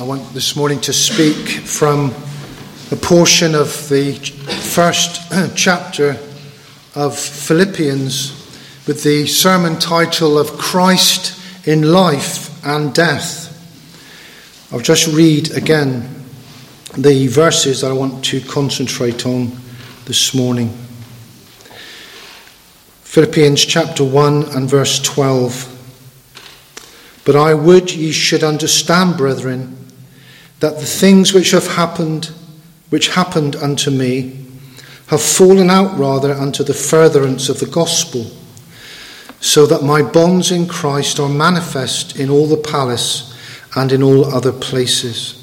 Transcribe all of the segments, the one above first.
I want this morning to speak from a portion of the first chapter of Philippians with the sermon title of Christ in Life and Death. I'll just read again the verses that I want to concentrate on this morning. Philippians chapter 1 and verse 12. But I would ye should understand, brethren, that the things which have happened, which happened unto me, have fallen out rather unto the furtherance of the gospel, so that my bonds in Christ are manifest in all the palace and in all other places.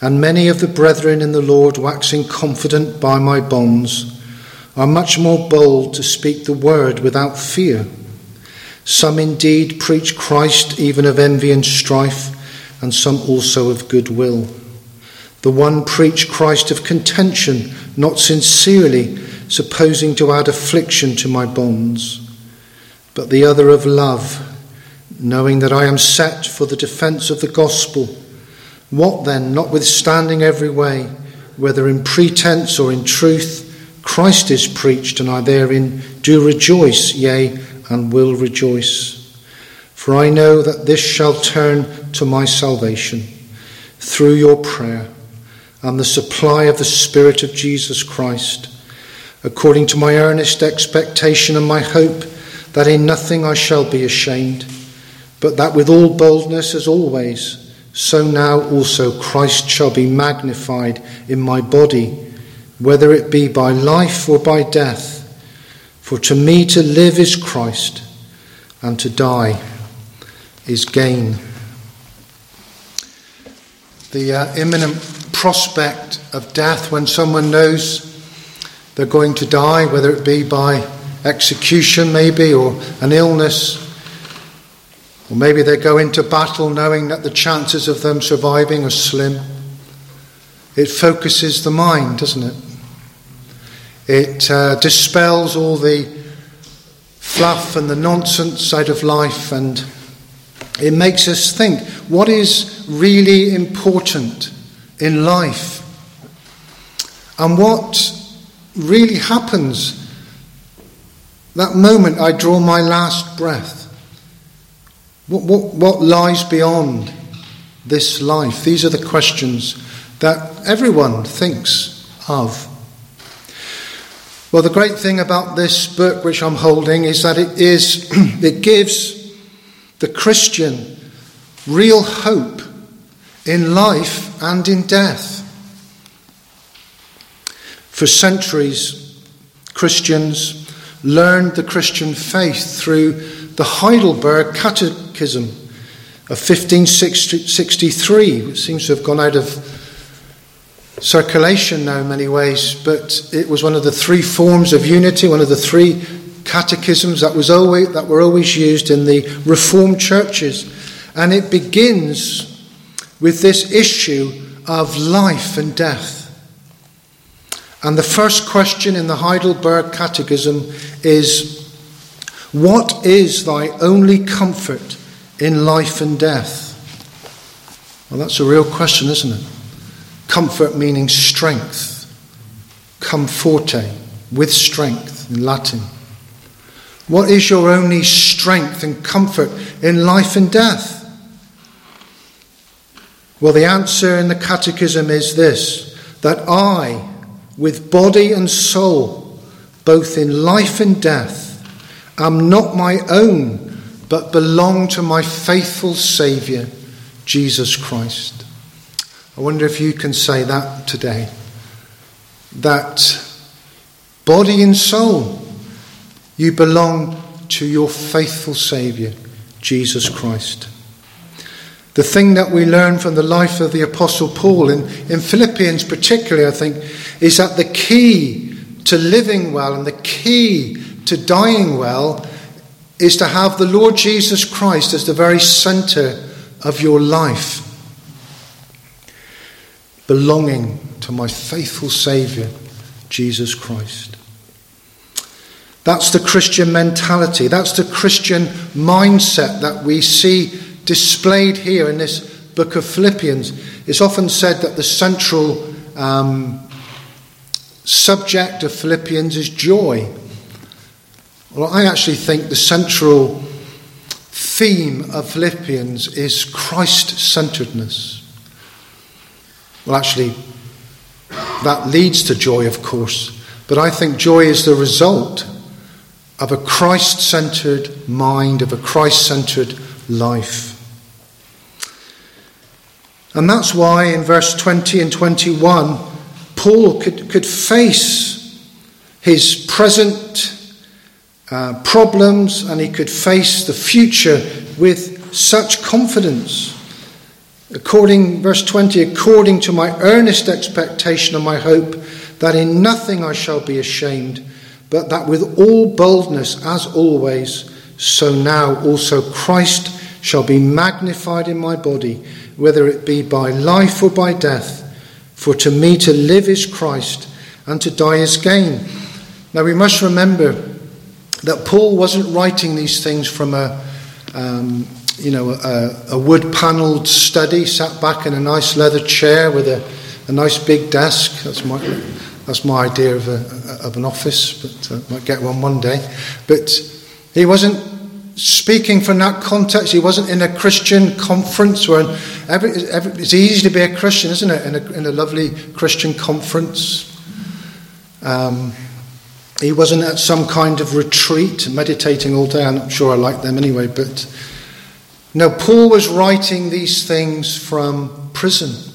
And many of the brethren in the Lord, waxing confident by my bonds, are much more bold to speak the word without fear. Some indeed preach Christ even of envy and strife, and some also of goodwill. The one preach Christ of contention, not sincerely, supposing to add affliction to my bonds, but the other of love, knowing that I am set for the defence of the gospel. What then, notwithstanding every way, whether in pretense or in truth, Christ is preached, and I therein do rejoice, yea, and will rejoice. For I know that this shall turn to my salvation through your prayer and the supply of the Spirit of Jesus Christ, according to my earnest expectation and my hope that in nothing I shall be ashamed, but that with all boldness as always, so now also Christ shall be magnified in my body, whether it be by life or by death. For to me to live is Christ, and to die is gain. The uh, imminent prospect of death when someone knows they're going to die, whether it be by execution, maybe, or an illness, or maybe they go into battle knowing that the chances of them surviving are slim. It focuses the mind, doesn't it? It uh, dispels all the fluff and the nonsense out of life and it makes us think what is really important in life and what really happens that moment I draw my last breath. What, what, what lies beyond this life? These are the questions that everyone thinks of. Well, the great thing about this book which I'm holding is that it is it gives the Christian real hope in life and in death. For centuries, Christians learned the Christian faith through the Heidelberg Catechism of 1563, which seems to have gone out of circulation now in many ways, but it was one of the three forms of unity, one of the three catechisms that, was always, that were always used in the Reformed churches. And it begins with this issue of life and death. And the first question in the Heidelberg Catechism is What is thy only comfort in life and death? Well, that's a real question, isn't it? Comfort meaning strength. Comforte, with strength in Latin. What is your only strength and comfort in life and death? Well, the answer in the Catechism is this that I, with body and soul, both in life and death, am not my own, but belong to my faithful Saviour, Jesus Christ. I wonder if you can say that today. That body and soul, you belong to your faithful Saviour, Jesus Christ. The thing that we learn from the life of the Apostle Paul, in, in Philippians particularly, I think, is that the key to living well and the key to dying well is to have the Lord Jesus Christ as the very centre of your life belonging to my faithful Saviour, Jesus Christ. That's the Christian mentality. That's the Christian mindset that we see displayed here in this book of Philippians. It's often said that the central um, subject of Philippians is joy. Well, I actually think the central theme of Philippians is Christ centeredness. Well, actually, that leads to joy, of course, but I think joy is the result of a Christ centered mind, of a Christ centered life. And that's why in verse 20 and 21, Paul could, could face his present uh, problems and he could face the future with such confidence. According, verse 20, according to my earnest expectation and my hope, that in nothing I shall be ashamed, but that with all boldness, as always, so now also Christ shall be magnified in my body, whether it be by life or by death. For to me to live is Christ, and to die is gain. Now we must remember that Paul wasn't writing these things from a, um, you know, a, a wood-panelled study, sat back in a nice leather chair with a, a nice big desk. That's my, that's my idea of, a, of an office, but I uh, might get one one day. But he wasn't speaking from that context. He wasn't in a Christian conference where every, every, it's easy to be a Christian, isn't it? In a, in a lovely Christian conference. Um, he wasn't at some kind of retreat, meditating all day. I'm not sure I like them anyway, but no, Paul was writing these things from prison.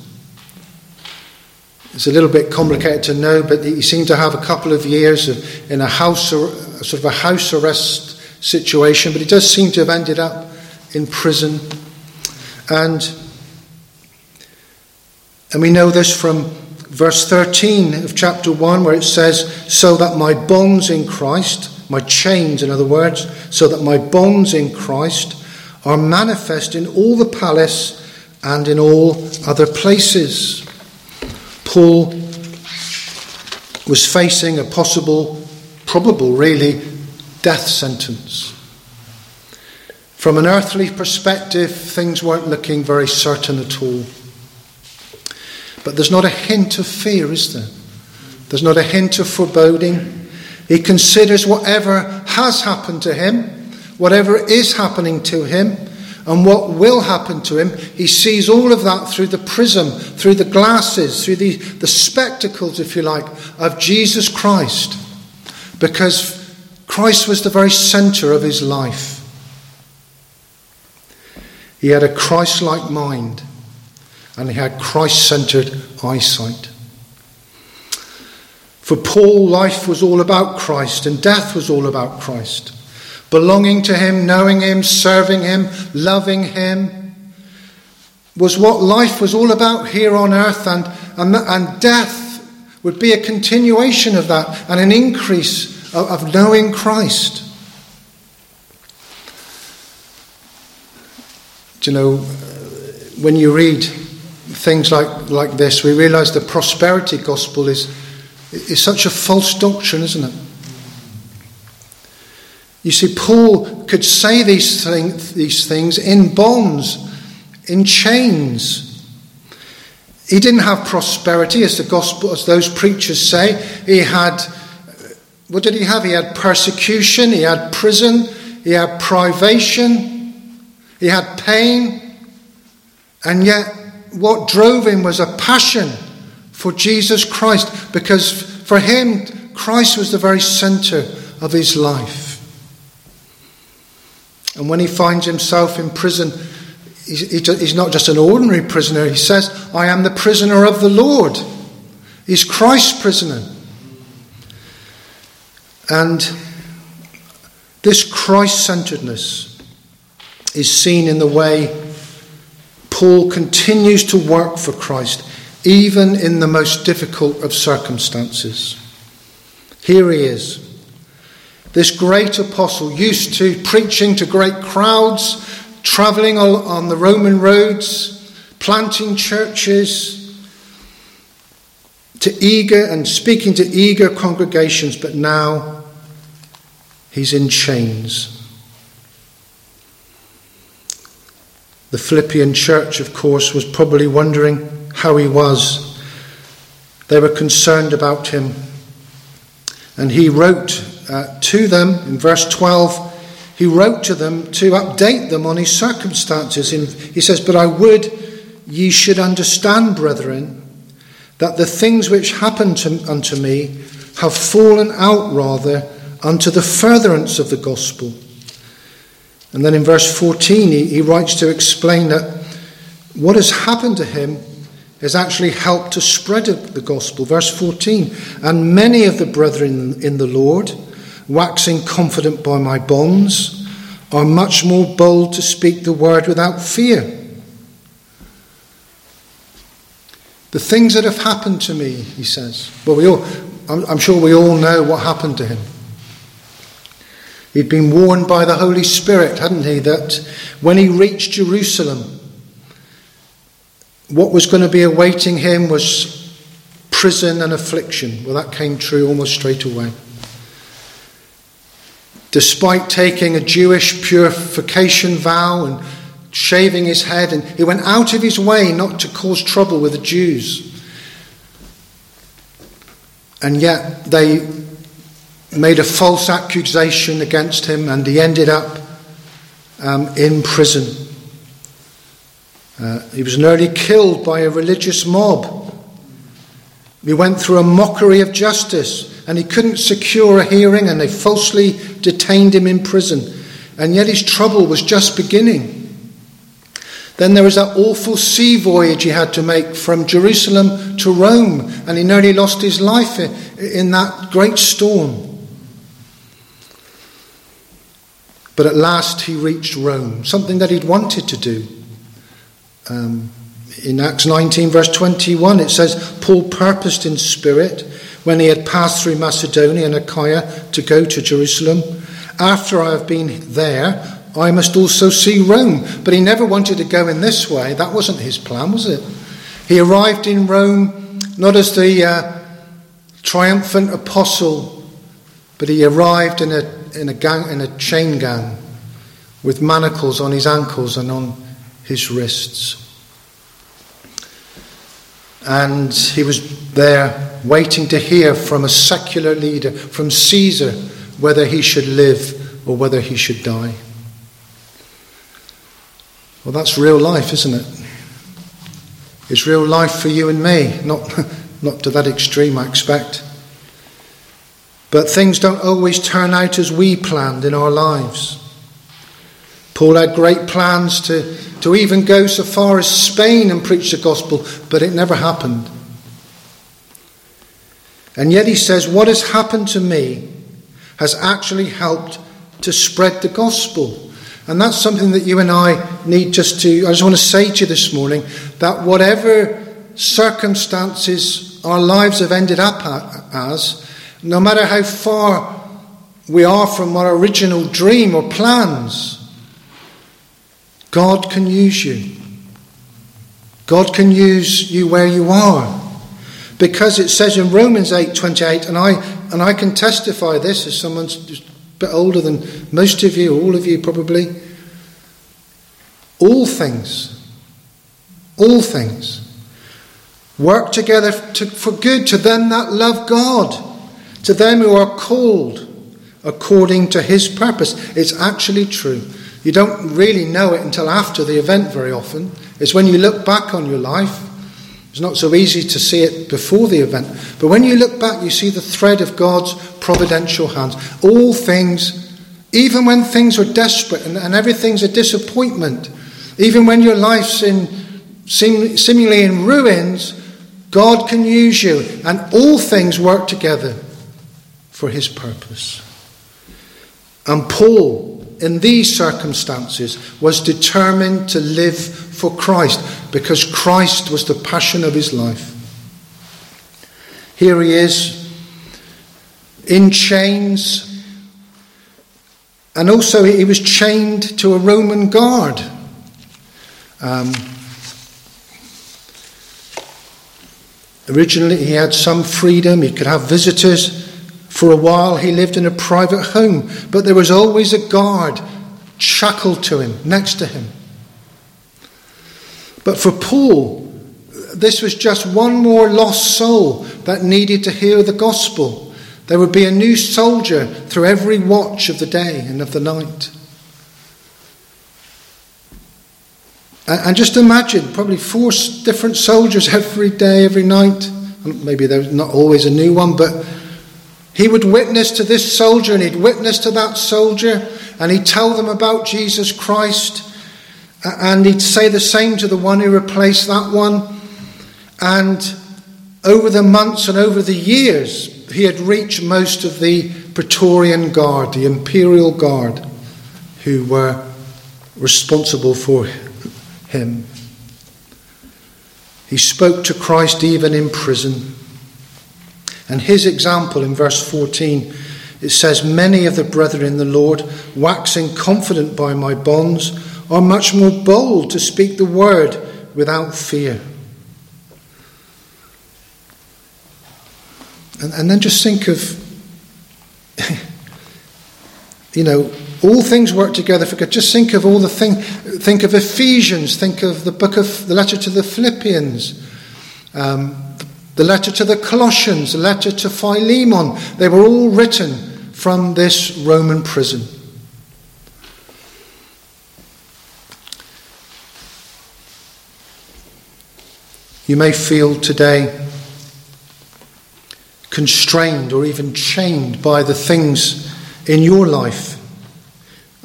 It's a little bit complicated to know, but he seemed to have a couple of years in a house, sort of a house arrest situation, but he does seem to have ended up in prison. And, and we know this from verse 13 of chapter 1, where it says, So that my bonds in Christ, my chains, in other words, so that my bonds in Christ are manifest in all the palace and in all other places. Paul was facing a possible, probable really, death sentence. From an earthly perspective, things weren't looking very certain at all. But there's not a hint of fear, is there? There's not a hint of foreboding. He considers whatever has happened to him, whatever is happening to him, and what will happen to him. He sees all of that through the prism, through the glasses, through the, the spectacles, if you like, of Jesus Christ. Because Christ was the very center of his life. He had a Christ like mind and he had Christ centered eyesight. For Paul, life was all about Christ and death was all about Christ. Belonging to him, knowing him, serving him, loving him was what life was all about here on earth, and, and, and death would be a continuation of that and an increase of knowing Christ. Do you know, when you read things like, like this, we realize the prosperity gospel is, is such a false doctrine, isn't it? You see, Paul could say these, thing, these things in bonds, in chains. He didn't have prosperity, as the gospel, as those preachers say. He had what did he have? He had persecution, he had prison, he had privation, he had pain, and yet what drove him was a passion for Jesus Christ because for him, Christ was the very center of his life. And when he finds himself in prison, he's not just an ordinary prisoner. He says, I am the prisoner of the Lord. He's Christ's prisoner. And this Christ centeredness is seen in the way Paul continues to work for Christ, even in the most difficult of circumstances. Here he is, this great apostle, used to preaching to great crowds, traveling on the Roman roads, planting churches, to eager and speaking to eager congregations, but now He's in chains. The Philippian church, of course, was probably wondering how he was. They were concerned about him. And he wrote uh, to them in verse 12, he wrote to them to update them on his circumstances. he says, But I would ye should understand, brethren, that the things which happened to, unto me have fallen out rather unto the furtherance of the gospel and then in verse 14, he, he writes to explain that what has happened to him has actually helped to spread the gospel. Verse 14, and many of the brethren in the Lord, waxing confident by my bonds, are much more bold to speak the word without fear. The things that have happened to me, he says. Well, we all, I'm, I'm sure we all know what happened to him. He'd been warned by the Holy Spirit, hadn't he, that when he reached Jerusalem, what was going to be awaiting him was prison and affliction. Well, that came true almost straight away. Despite taking a Jewish purification vow and shaving his head, and he went out of his way not to cause trouble with the Jews. And yet they made a false accusation against him, and he ended up um, in prison. Uh, he was nearly killed by a religious mob. He went through a mockery of justice, and he couldn't secure a hearing, and they falsely detained him in prison. And yet his trouble was just beginning. Then there was that awful sea voyage he had to make from Jerusalem to Rome, and he nearly lost his life in that great storm. But at last he reached Rome, something that he'd wanted to do. Um, in Acts 19, verse 21, it says, Paul purposed in spirit when he had passed through Macedonia and Achaia to go to Jerusalem. After I have been there, I must also see Rome. But he never wanted to go in this way. That wasn't his plan, was it? He arrived in Rome not as the uh, triumphant apostle, but he arrived in a in a gang in a chain gang with manacles on his ankles and on his wrists. And he was there waiting to hear from a secular leader, from Caesar, whether he should live or whether he should die. Well, that's real life, isn't it? It's real life for you and me, not, not to that extreme, I expect. But things don't always turn out as we planned in our lives. Paul had great plans to, to even go so far as Spain and preach the gospel, but it never happened. And yet he says, What has happened to me has actually helped to spread the gospel. And that's something that you and I need just to, I just want to say to you this morning that whatever circumstances our lives have ended up as, no matter how far we are from our original dream or plans, God can use you. God can use you where you are. Because it says in Romans 8:28 and I and I can testify this as someone a bit older than most of you, all of you probably. All things all things work together to, for good to them that love God to them who are called according to his purpose. It's actually true. You don't really know it until after the event very often. It's when you look back on your life. It's not so easy to see it before the event. But when you look back, you see the thread of God's providential hands. All things, even when things are desperate and, and everything's a disappointment, even when your life's in seem, seemingly in ruins, God can use you, and all things work together for his purpose. And Paul, in these circumstances, was determined to live for Christ because Christ was the passion of his life. Here he is in chains, and also he was chained to a Roman guard. Um, originally, he had some freedom, he could have visitors. For a while, he lived in a private home, but there was always a guard shackled to him, next to him. But for Paul, this was just one more lost soul that needed to hear the gospel. There would be a new soldier through every watch of the day and of the night. And just imagine probably four different soldiers every day, every night. Maybe there's not always a new one, but he would witness to this soldier and he'd witness to that soldier and he'd tell them about Jesus Christ and he'd say the same to the one who replaced that one. And over the months and over the years, he had reached most of the Praetorian Guard, the Imperial Guard, who were responsible for him. He spoke to Christ even in prison. And his example in verse 14, it says, Many of the brethren in the Lord, waxing confident by my bonds, are much more bold to speak the word without fear. And, and then just think of, you know, all things work together for good. Just think of all the thing. Think of Ephesians. Think of the book of the letter to the Philippians, um, the letter to the Colossians, the letter to Philemon. They were all written from this Roman prison. You may feel today constrained or even chained by the things in your life.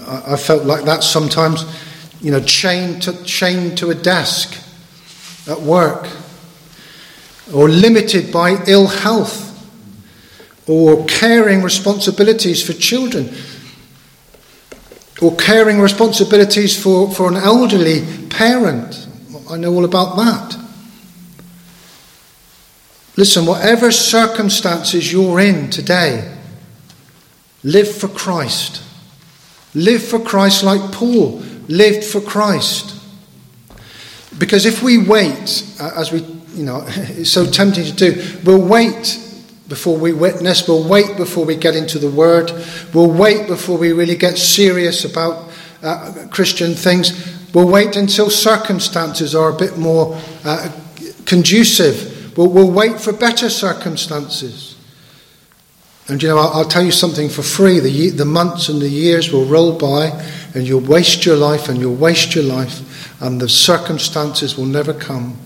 I, felt like that sometimes, you know, chained to, chained to a desk at work, or limited by ill health, or caring responsibilities for children, or caring responsibilities for, for an elderly parent. I know all about that. Listen, whatever circumstances you're in today, live for Christ. Live for Christ like Paul lived for Christ. Because if we wait, as we, you know, it's so tempting to do, we'll wait before we witness, we'll wait before we get into the Word, we'll wait before we really get serious about uh, Christian things, we'll wait until circumstances are a bit more uh, conducive We'll, we'll wait for better circumstances. And you know, I'll, I'll, tell you something for free. The, the months and the years will roll by, and you'll waste your life, and you'll waste your life, and the circumstances will never come.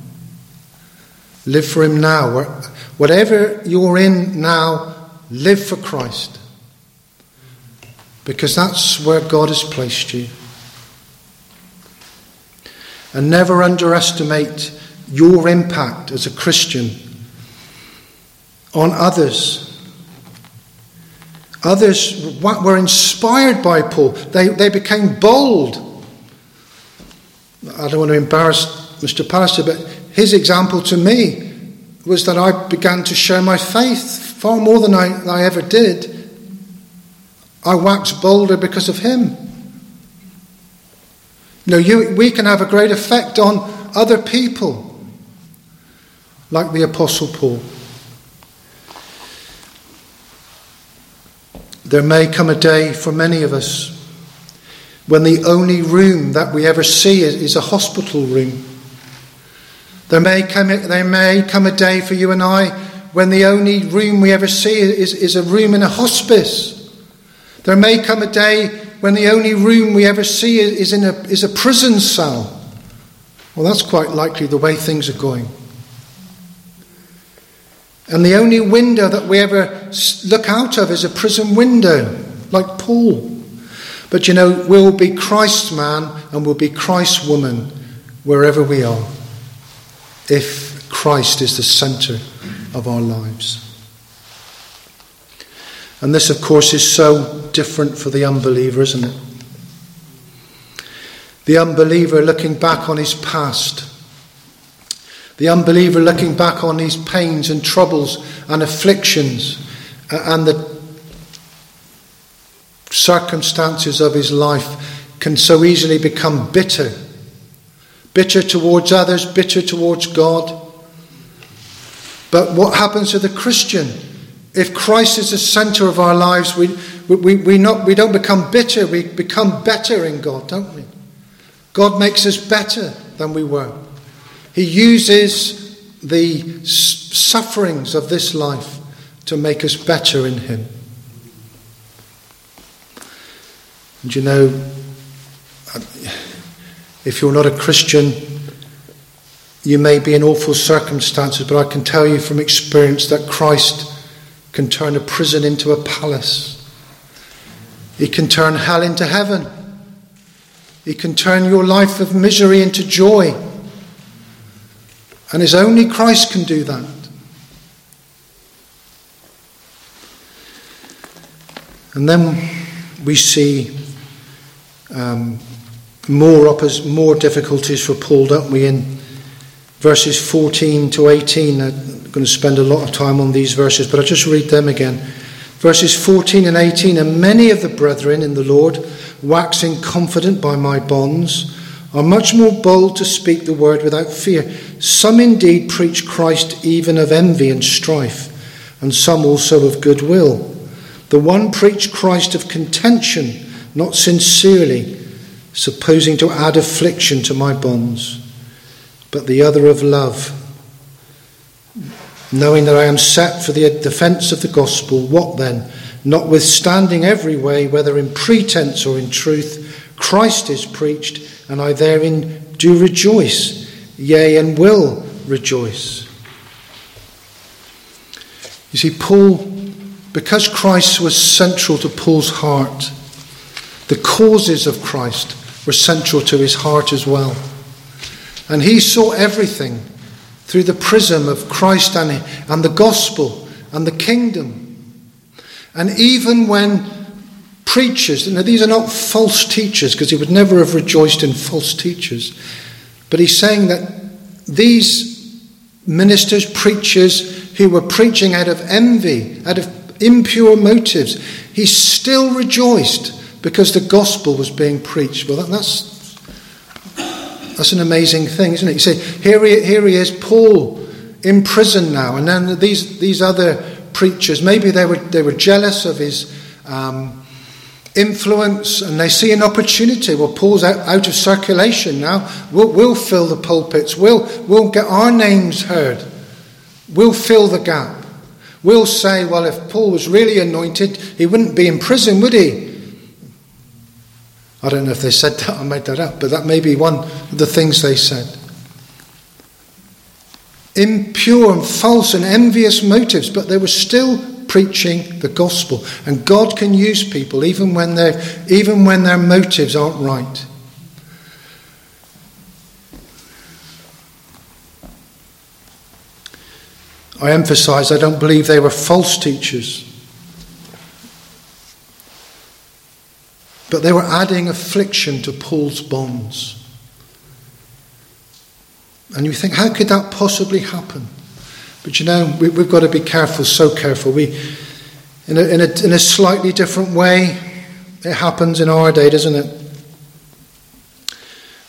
Live for Him now. Whatever you're in now, live for Christ. Because that's where God has placed you. And never underestimate your impact as a Christian on others. Others were inspired by Paul, they, they became bold. I don't want to embarrass Mr. Pastor, but his example to me was that I began to share my faith far more than I, I ever did. I waxed bolder because of him. You know, you, we can have a great effect on other people like the Apostle Paul. There may come a day for many of us when the only room that we ever see is a hospital room. There may come, there may come a day for you and I when the only room we ever see is, is a room in a hospice. There may come a day when the only room we ever see is, in a, is a prison cell. Well, that's quite likely the way things are going. And the only window that we ever look out of is a prison window, like Paul. But you know, we'll be Christ's man and we'll be Christ's woman wherever we are, if Christ is the centre of our lives. And this, of course, is so different for the unbeliever, isn't it? The unbeliever looking back on his past the unbeliever looking back on his pains and troubles and afflictions and the circumstances of his life can so easily become bitter. Bitter towards others, bitter towards God. But what happens to the Christian? If Christ is the centre of our lives, we, we, we, not, we don't become bitter, we become better in God, don't we? God makes us better than we were. He uses the sufferings of this life to make us better in Him. And you know, if you're not a Christian, you may be in awful circumstances, but I can tell you from experience that Christ can turn a prison into a palace. He can turn hell into heaven. He can turn your life of misery into joy. And it's only Christ can do that. And then we see um, more, oppos- more difficulties for Paul, don't we, in verses 14 to 18. I'm going to spend a lot of time on these verses, but I'll just read them again. Verses 14 and 18 And many of the brethren in the Lord, waxing confident by my bonds, are much more bold to speak the word without fear. Some indeed preach Christ even of envy and strife, and some also of goodwill. The one preached Christ of contention, not sincerely, supposing to add affliction to my bonds, but the other of love, knowing that I am set for the defence of the gospel. What then? Notwithstanding every way, whether in pretense or in truth, Christ is preached, and I therein do rejoice, yea, and will rejoice. You see, Paul, because Christ was central to Paul's heart, the causes of Christ were central to his heart as well. And he saw everything through the prism of Christ and, and the gospel and the kingdom. And even when preachers, now these are not false teachers, because he would never have rejoiced in false teachers, but he's saying that these ministers, preachers who were preaching out of envy, out of impure motives, he still rejoiced because the gospel was being preached. Well, that, that's, that's an amazing thing, isn't it? You say, here he, here he is, Paul, in prison now, and then these, these other preachers, maybe they were, they were jealous of his um, influence and they see an opportunity. Well, Paul's out, out of circulation now. We'll, we'll fill the pulpits, we'll, we'll get our names heard, we'll fill the gap. We'll say, well, if Paul was really anointed, he wouldn't be in prison, would he? I don't know if they said that, I made that up, but that may be one of the things they said. Impure and false and envious motives, but they were still preaching the gospel. And God can use people even when, even when their motives aren't right. I emphasize, I don't believe they were false teachers. But they were adding affliction to Paul's bonds. And you think, how could that possibly happen? But you know, we, have got to be careful, so careful. We, in a, in, a, in a slightly different way, it happens in our day, doesn't it?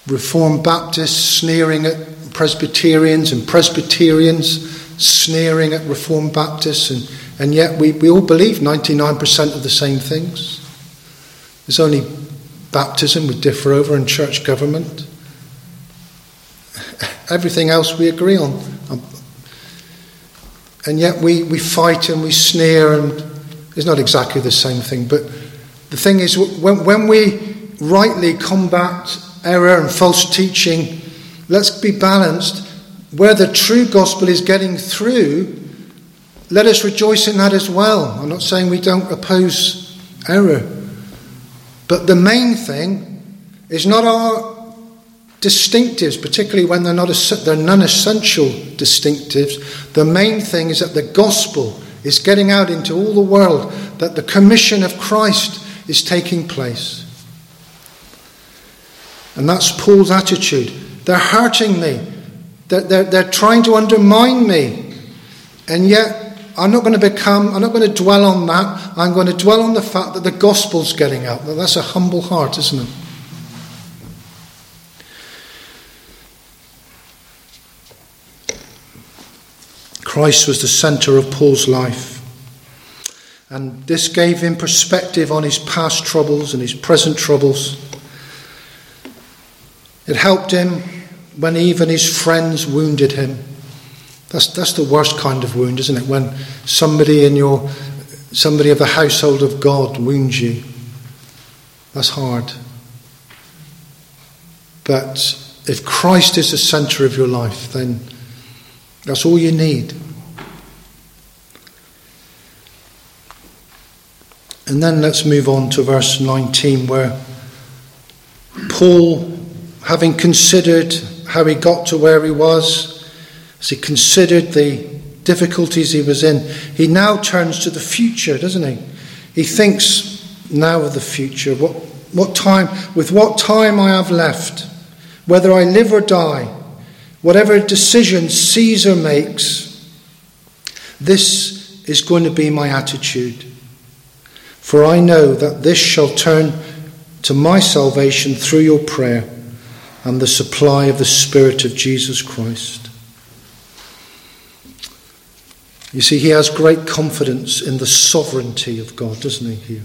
Reformed Baptists sneering at Presbyterians and Presbyterians sneering at Reformed Baptists, and, and yet we, we all believe 99% of the same things. There's only baptism we differ over and church government. Everything else we agree on. Um, and yet we, we fight and we sneer, and it's not exactly the same thing. But the thing is, when, when we rightly combat error and false teaching, let's be balanced. Where the true gospel is getting through, let us rejoice in that as well. I'm not saying we don't oppose error. But the main thing is not our distinctives, particularly when they're, not they're non essential distinctives. The main thing is that the gospel is getting out into all the world, that the commission of Christ is taking place. And that's Paul's attitude. They're hurting me, they're, they're, they're trying to undermine me. And yet, I'm not going to become, I'm not going to dwell on that. I'm going to dwell on the fact that the gospel's getting out. That's a humble heart, isn't it? Christ was the centre of Paul's life. And this gave him perspective on his past troubles and his present troubles. It helped him when even his friends wounded him. That's, that's the worst kind of wound, isn't it? When somebody in your somebody of the household of God wounds you. That's hard. But if Christ is the center of your life, then that's all you need. And then let's move on to verse 19, where Paul, having considered how he got to where he was, as he considered the difficulties he was in, he now turns to the future, doesn't he? He thinks now of the future. What, what time, with what time I have left, whether I live or die, whatever decision Caesar makes, this is going to be my attitude. For I know that this shall turn to my salvation through your prayer and the supply of the Spirit of Jesus Christ. You see, he has great confidence in the sovereignty of God, doesn't he, here?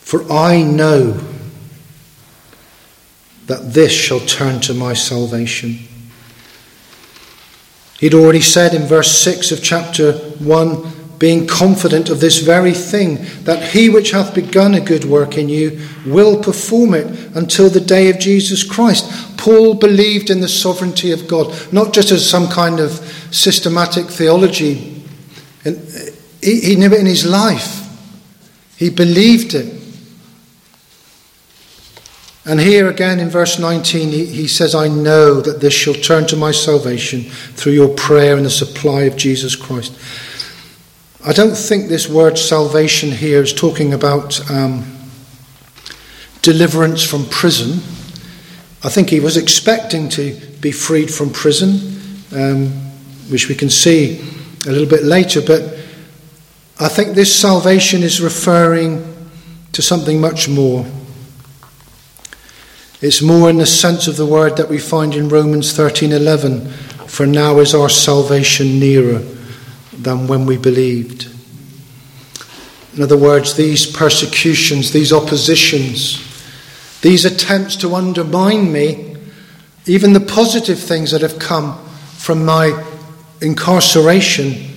For I know that this shall turn to my salvation. He'd already said in verse 6 of chapter 1 being confident of this very thing, that he which hath begun a good work in you will perform it until the day of Jesus Christ. Paul believed in the sovereignty of God, not just as some kind of systematic theology. Uh, he, he knew it in his life, he believed it. And here again in verse 19, he, he says, I know that this shall turn to my salvation through your prayer and the supply of Jesus Christ. I don't think this word salvation here is talking about um, deliverance from prison. I think he was expecting to be freed from prison, um, which we can see a little bit later, but I think this salvation is referring to something much more. It's more in the sense of the word that we find in Romans 13:11, for now is our salvation nearer than when we believed. In other words, these persecutions, these oppositions, these attempts to undermine me, even the positive things that have come from my incarceration,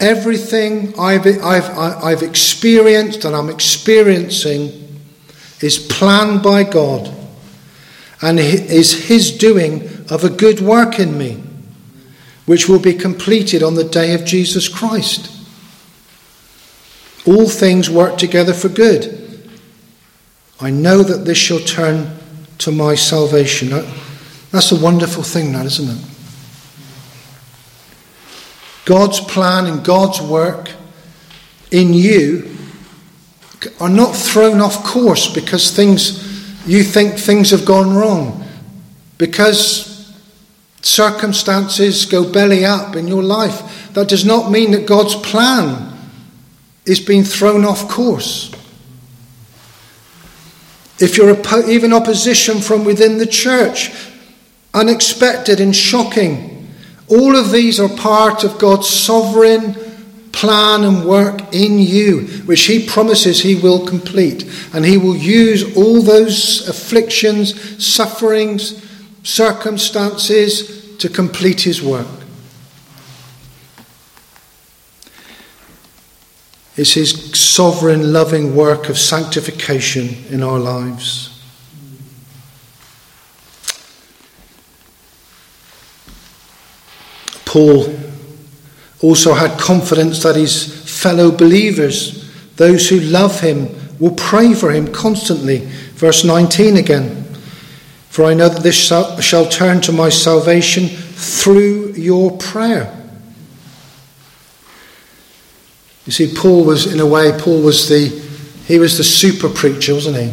everything I've, I've, I've experienced and I'm experiencing is planned by God and is his doing of a good work in me, which will be completed on the day of Jesus Christ. All things work together for good. I know that this shall turn to my salvation. That's a wonderful thing, that, isn't it? God's plan and God's work in you are not thrown off course because things you think things have gone wrong because circumstances go belly up in your life. That does not mean that God's plan is being thrown off course. If you're even opposition from within the church, unexpected and shocking, all of these are part of God's sovereign plan and work in you, which He promises He will complete. And He will use all those afflictions, sufferings, circumstances to complete His work. It's His sovereign, loving work of sanctification in our lives. Paul also had confidence that his fellow believers, those who love him, will pray for him constantly. Verse 19 again. For I know that this shall turn to my salvation through your prayer. You see, Paul was, in a way, Paul was the, he was the super preacher, wasn't he?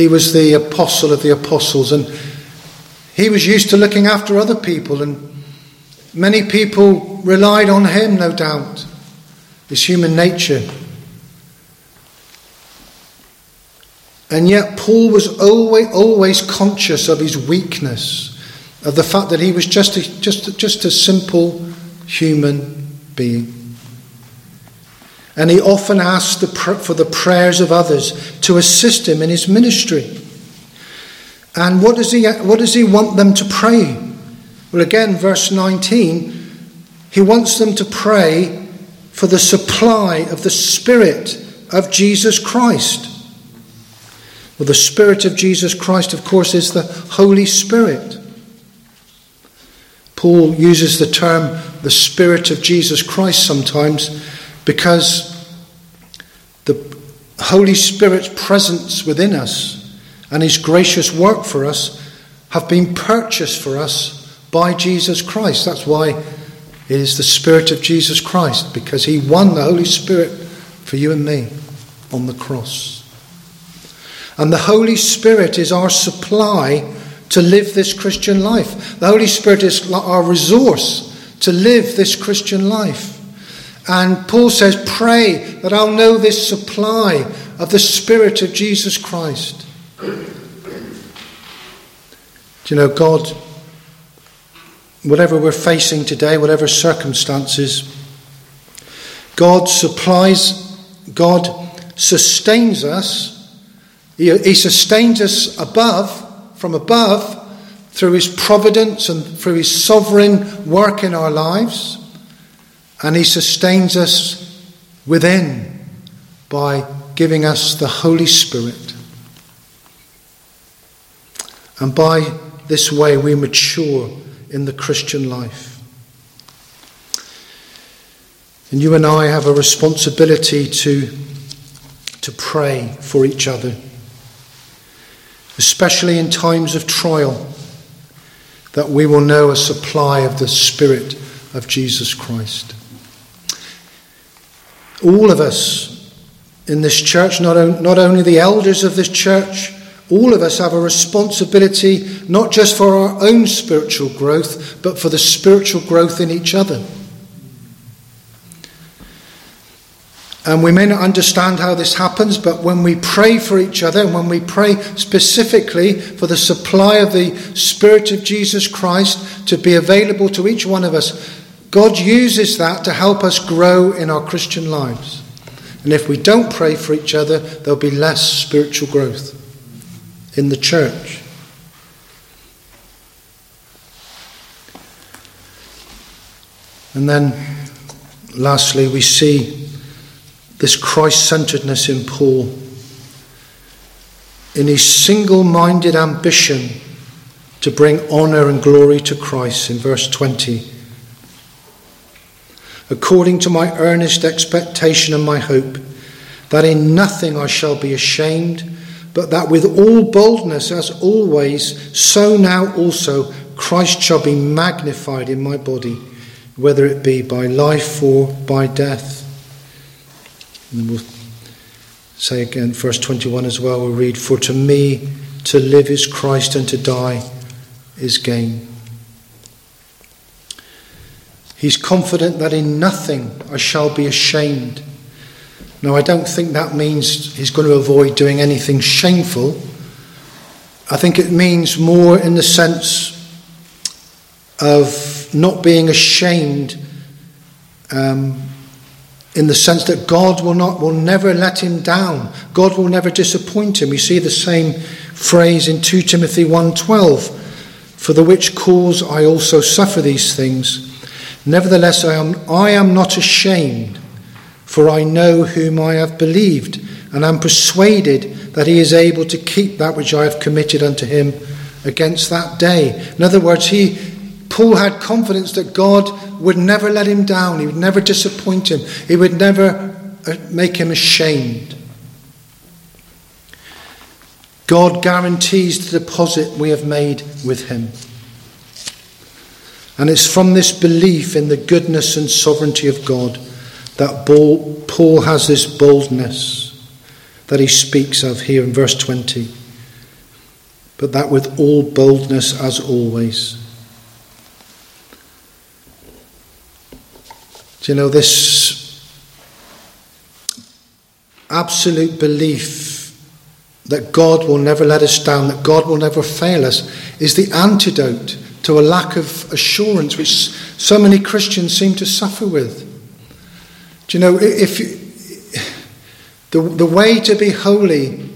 He was the apostle of the apostles, and he was used to looking after other people and Many people relied on him, no doubt. It's human nature. And yet, Paul was always, always conscious of his weakness, of the fact that he was just a, just, just a simple human being. And he often asks for the prayers of others to assist him in his ministry. And what does he, what does he want them to pray? Well, again, verse 19, he wants them to pray for the supply of the Spirit of Jesus Christ. Well, the Spirit of Jesus Christ, of course, is the Holy Spirit. Paul uses the term the Spirit of Jesus Christ sometimes because the Holy Spirit's presence within us and his gracious work for us have been purchased for us by Jesus Christ. That's why it is the Spirit of Jesus Christ, because he won the Holy Spirit for you and me on the cross. And the Holy Spirit is our supply to live this Christian life. The Holy Spirit is our resource to live this Christian life. And Paul says, Pray that I'll know this supply of the Spirit of Jesus Christ. Do you know, God, whatever we're facing today, whatever circumstances, God supplies, God sustains us. He, he sustains us above from above through his providence and through his sovereign work in our lives, and he sustains us within by giving us the Holy Spirit. And by this way, we mature in the Christian life. And you and I have a responsibility to, to pray for each other especially in times of trial, that we will know a supply of the Spirit of Jesus Christ. All of us in this church, not, not only the elders of this church, all of us have a responsibility not just for our own spiritual growth, but for the spiritual growth in each other. And we may not understand how this happens, but when we pray for each other, and when we pray specifically for the supply of the Spirit of Jesus Christ to be available to each one of us, God uses that to help us grow in our Christian lives. And if we don't pray for each other, there'll be less spiritual growth in the church. And then, lastly, we see this Christ centeredness in Paul, in his single minded ambition to bring honour and glory to Christ in verse 20. According to my earnest expectation and my hope, that in nothing I shall be ashamed, but that with all boldness, as always, so now also Christ shall be magnified in my body, whether it be by life or by death. And then we'll say again, verse 21 as well, we'll read, For to me to live is Christ and to die is gain. He's confident that in nothing I shall be ashamed. Now, I don't think that means he's going to avoid doing anything shameful. I think it means more in the sense of not being ashamed um, in the sense that God will not will never let him down. God will never disappoint him. We see the same phrase in 2 Timothy 1:12, for the which cause I also suffer these things. Nevertheless I am I am not ashamed, for I know whom I have believed, and am persuaded that he is able to keep that which I have committed unto him against that day. In other words, he Paul had confidence that God would never let him down, he would never disappoint him, he would never uh, make him ashamed. God guarantees the deposit we have made with him. And it's from this belief in the goodness and sovereignty of God that Paul has this boldness that he speaks of here in verse 20. But that with all boldness as always. Do you know this absolute belief that God will never let us down, that God will never fail us, is the antidote to a lack of assurance which so many Christians seem to suffer with. Do you know, if The, the way to be holy,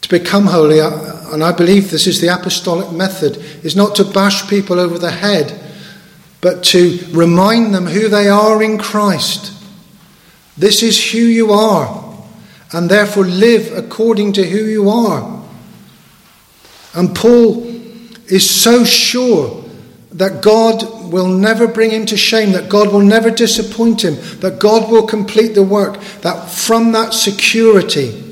to become holy, uh, and I believe this is the apostolic method, is not to bash people over the head, but to remind them who they are in Christ. This is who you are, and therefore live according to who you are. And Paul is so sure that God will never bring him to shame, that God will never disappoint him, that God will complete the work, that from that security,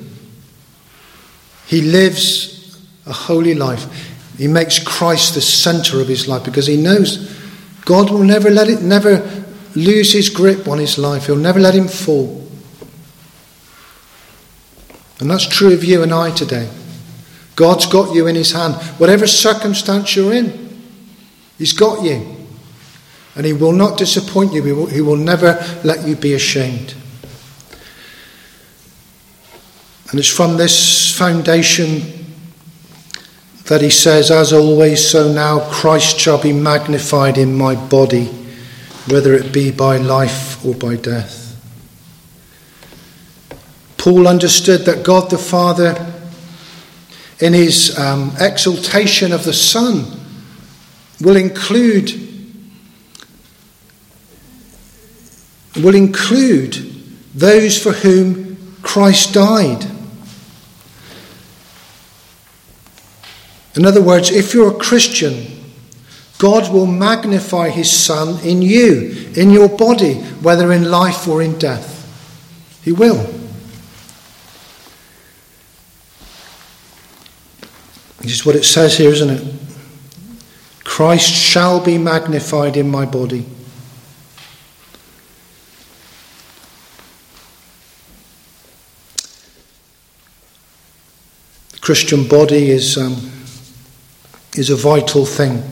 he lives a holy life. He makes Christ the center of his life because he knows God will never let it, never lose his grip on his life. He'll never let him fall. And that's true of you and I today. God's got you in his hand. Whatever circumstance you're in, he's got you. And he will not disappoint you, he will, he will never let you be ashamed. And it's from this foundation that he says, As always, so now Christ shall be magnified in my body, whether it be by life or by death. Paul understood that God the Father, in his um, exaltation of the Son, will include will include those for whom Christ died. In other words, if you're a Christian, God will magnify his Son in you, in your body, whether in life or in death. He will. This is what it says here, isn't it? Christ shall be magnified in my body. The Christian body is. Um, is a vital thing.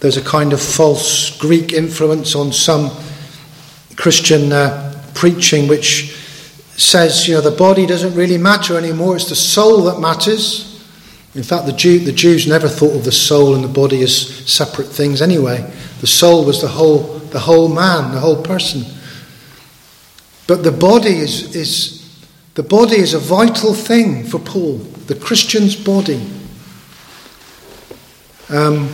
There's a kind of false Greek influence on some Christian uh, preaching which says, you know, the body doesn't really matter anymore, it's the soul that matters. In fact, the, Jew, the Jews never thought of the soul and the body as separate things anyway. The soul was the whole, the whole man, the whole person. But the body is, is, the body is a vital thing for Paul, the Christian's body. Um,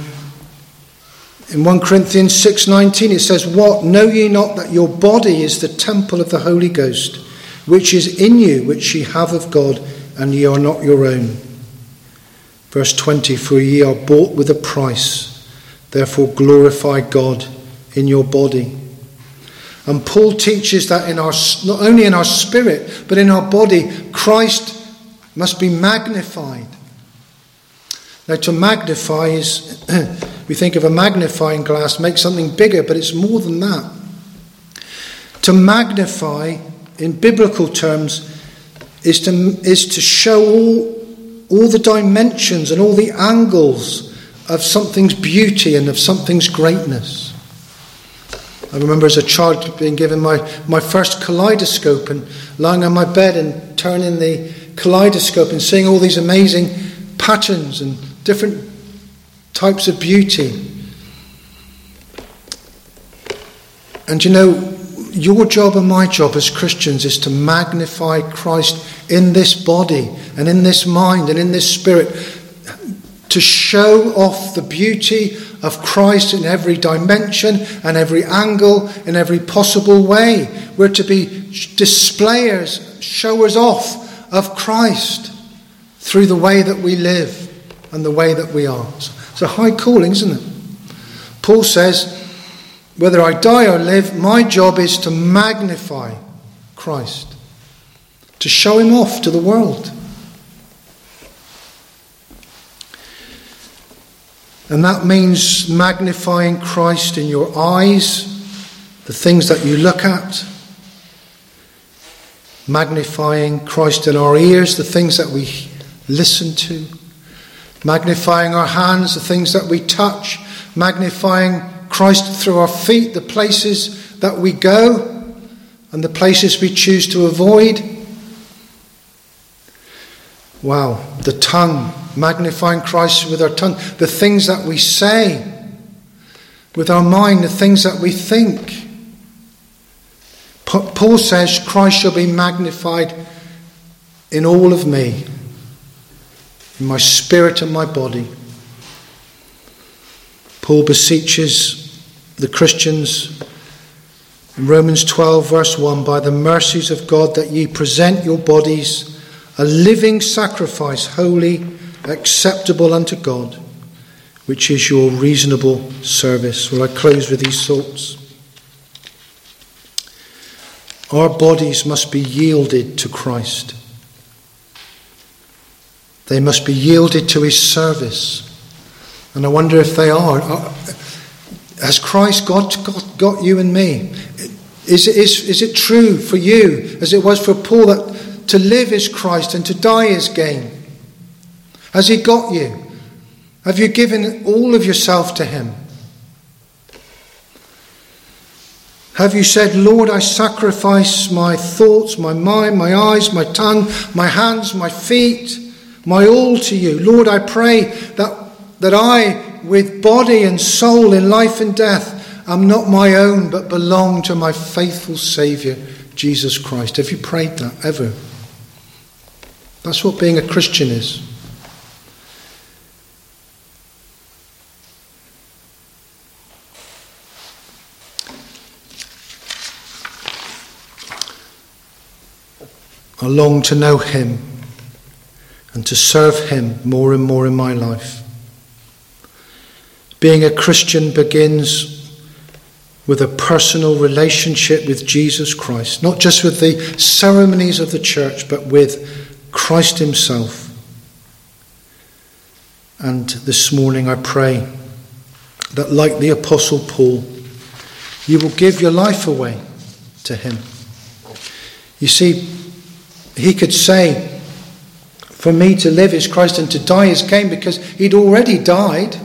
in 1 Corinthians 6:19 it says, "What know ye not that your body is the temple of the Holy Ghost, which is in you, which ye have of God, and ye are not your own." Verse 20, "For ye are bought with a price; therefore glorify God in your body." And Paul teaches that in our not only in our spirit, but in our body, Christ must be magnified. Now, to magnify is, we think of a magnifying glass, make something bigger, but it's more than that. To magnify, in biblical terms, is to, is to show all, all the dimensions and all the angles of something's beauty and of something's greatness. I remember as a child being given my, my first kaleidoscope and lying on my bed and turning the kaleidoscope and seeing all these amazing patterns and different types of beauty. And you know, your job and my job as Christians is to magnify Christ in this body and in this mind and in this spirit, to show off the beauty of Christ in every dimension and every angle, in every possible way. We're to be displayers, showers off of Christ through the way that we live and the way that we are. It's a high calling, isn't it? Paul says, whether I die or live, my job is to magnify Christ, to show him off to the world. And that means magnifying Christ in your eyes, the things that you look at, magnifying Christ in our ears, the things that we listen to magnifying our hands, the things that we touch, magnifying Christ through our feet, the places that we go, and the places we choose to avoid. Wow, the tongue, magnifying Christ with our tongue, the things that we say, with our mind, the things that we think. Paul says, Christ shall be magnified in all of me, in my spirit and my body. Paul beseeches the Christians in Romans 12, verse 1 By the mercies of God, that ye present your bodies a living sacrifice, holy, acceptable unto God, which is your reasonable service. Will I close with these thoughts? Our bodies must be yielded to Christ. They must be yielded to his service. And I wonder if they are. Uh, has Christ got, got, got you and me? Is, is, is it true for you, as it was for Paul, that to live is Christ and to die is gain? Has he got you? Have you given all of yourself to him? Have you said, Lord, I sacrifice my thoughts, my mind, my eyes, my tongue, my hands, my feet, my all to you? Lord, I pray that, that I, with body and soul in life and death, am not my own, but belong to my faithful Saviour, Jesus Christ. Have you prayed that ever? That's what being a Christian is. I long to know Him and to serve Him more and more in my life. Being a Christian begins with a personal relationship with Jesus Christ, not just with the ceremonies of the church, but with Christ Himself. And this morning I pray that, like the Apostle Paul, you will give your life away to Him. You see, he could say, For me to live is Christ and to die is gain, because he'd already died.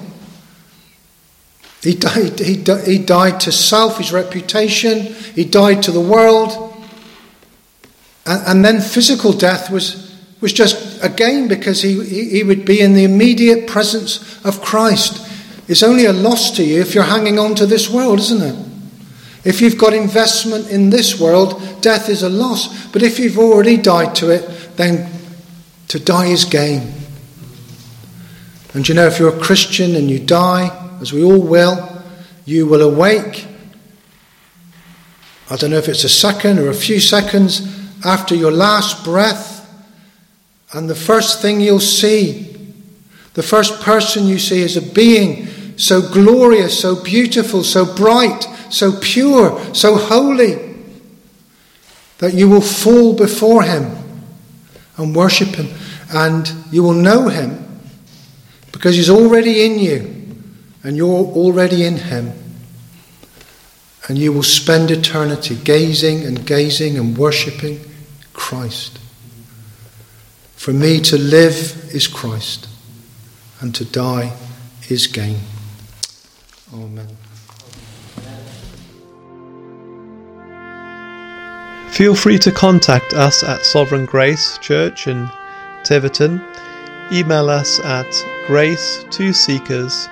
He died, he, he died to self, his reputation, he died to the world. And, and then physical death was, was just a gain because he, he, he would be in the immediate presence of Christ. It's only a loss to you if you're hanging on to this world, isn't it? If you've got investment in this world, death is a loss. But if you've already died to it, then to die is gain. And you know, if you're a Christian and you die, as we all will, you will awake. I don't know if it's a second or a few seconds after your last breath, and the first thing you'll see, the first person you see is a being so glorious, so beautiful, so bright, so pure, so holy, that you will fall before Him and worship Him, and you will know Him because He's already in you and you're already in Him. And you will spend eternity gazing and gazing and worshipping Christ. For me to live is Christ, and to die is gain. Amen. Feel free to contact us at Sovereign Grace Church in Tiverton. Email us at grace2seekers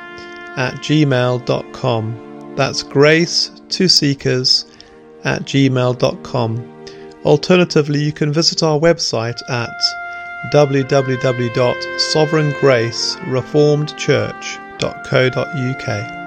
at gmail.com. That's grace2seekers at gmail.com. Alternatively, you can visit our website at www.sovereigngracereformedchurch.co.uk.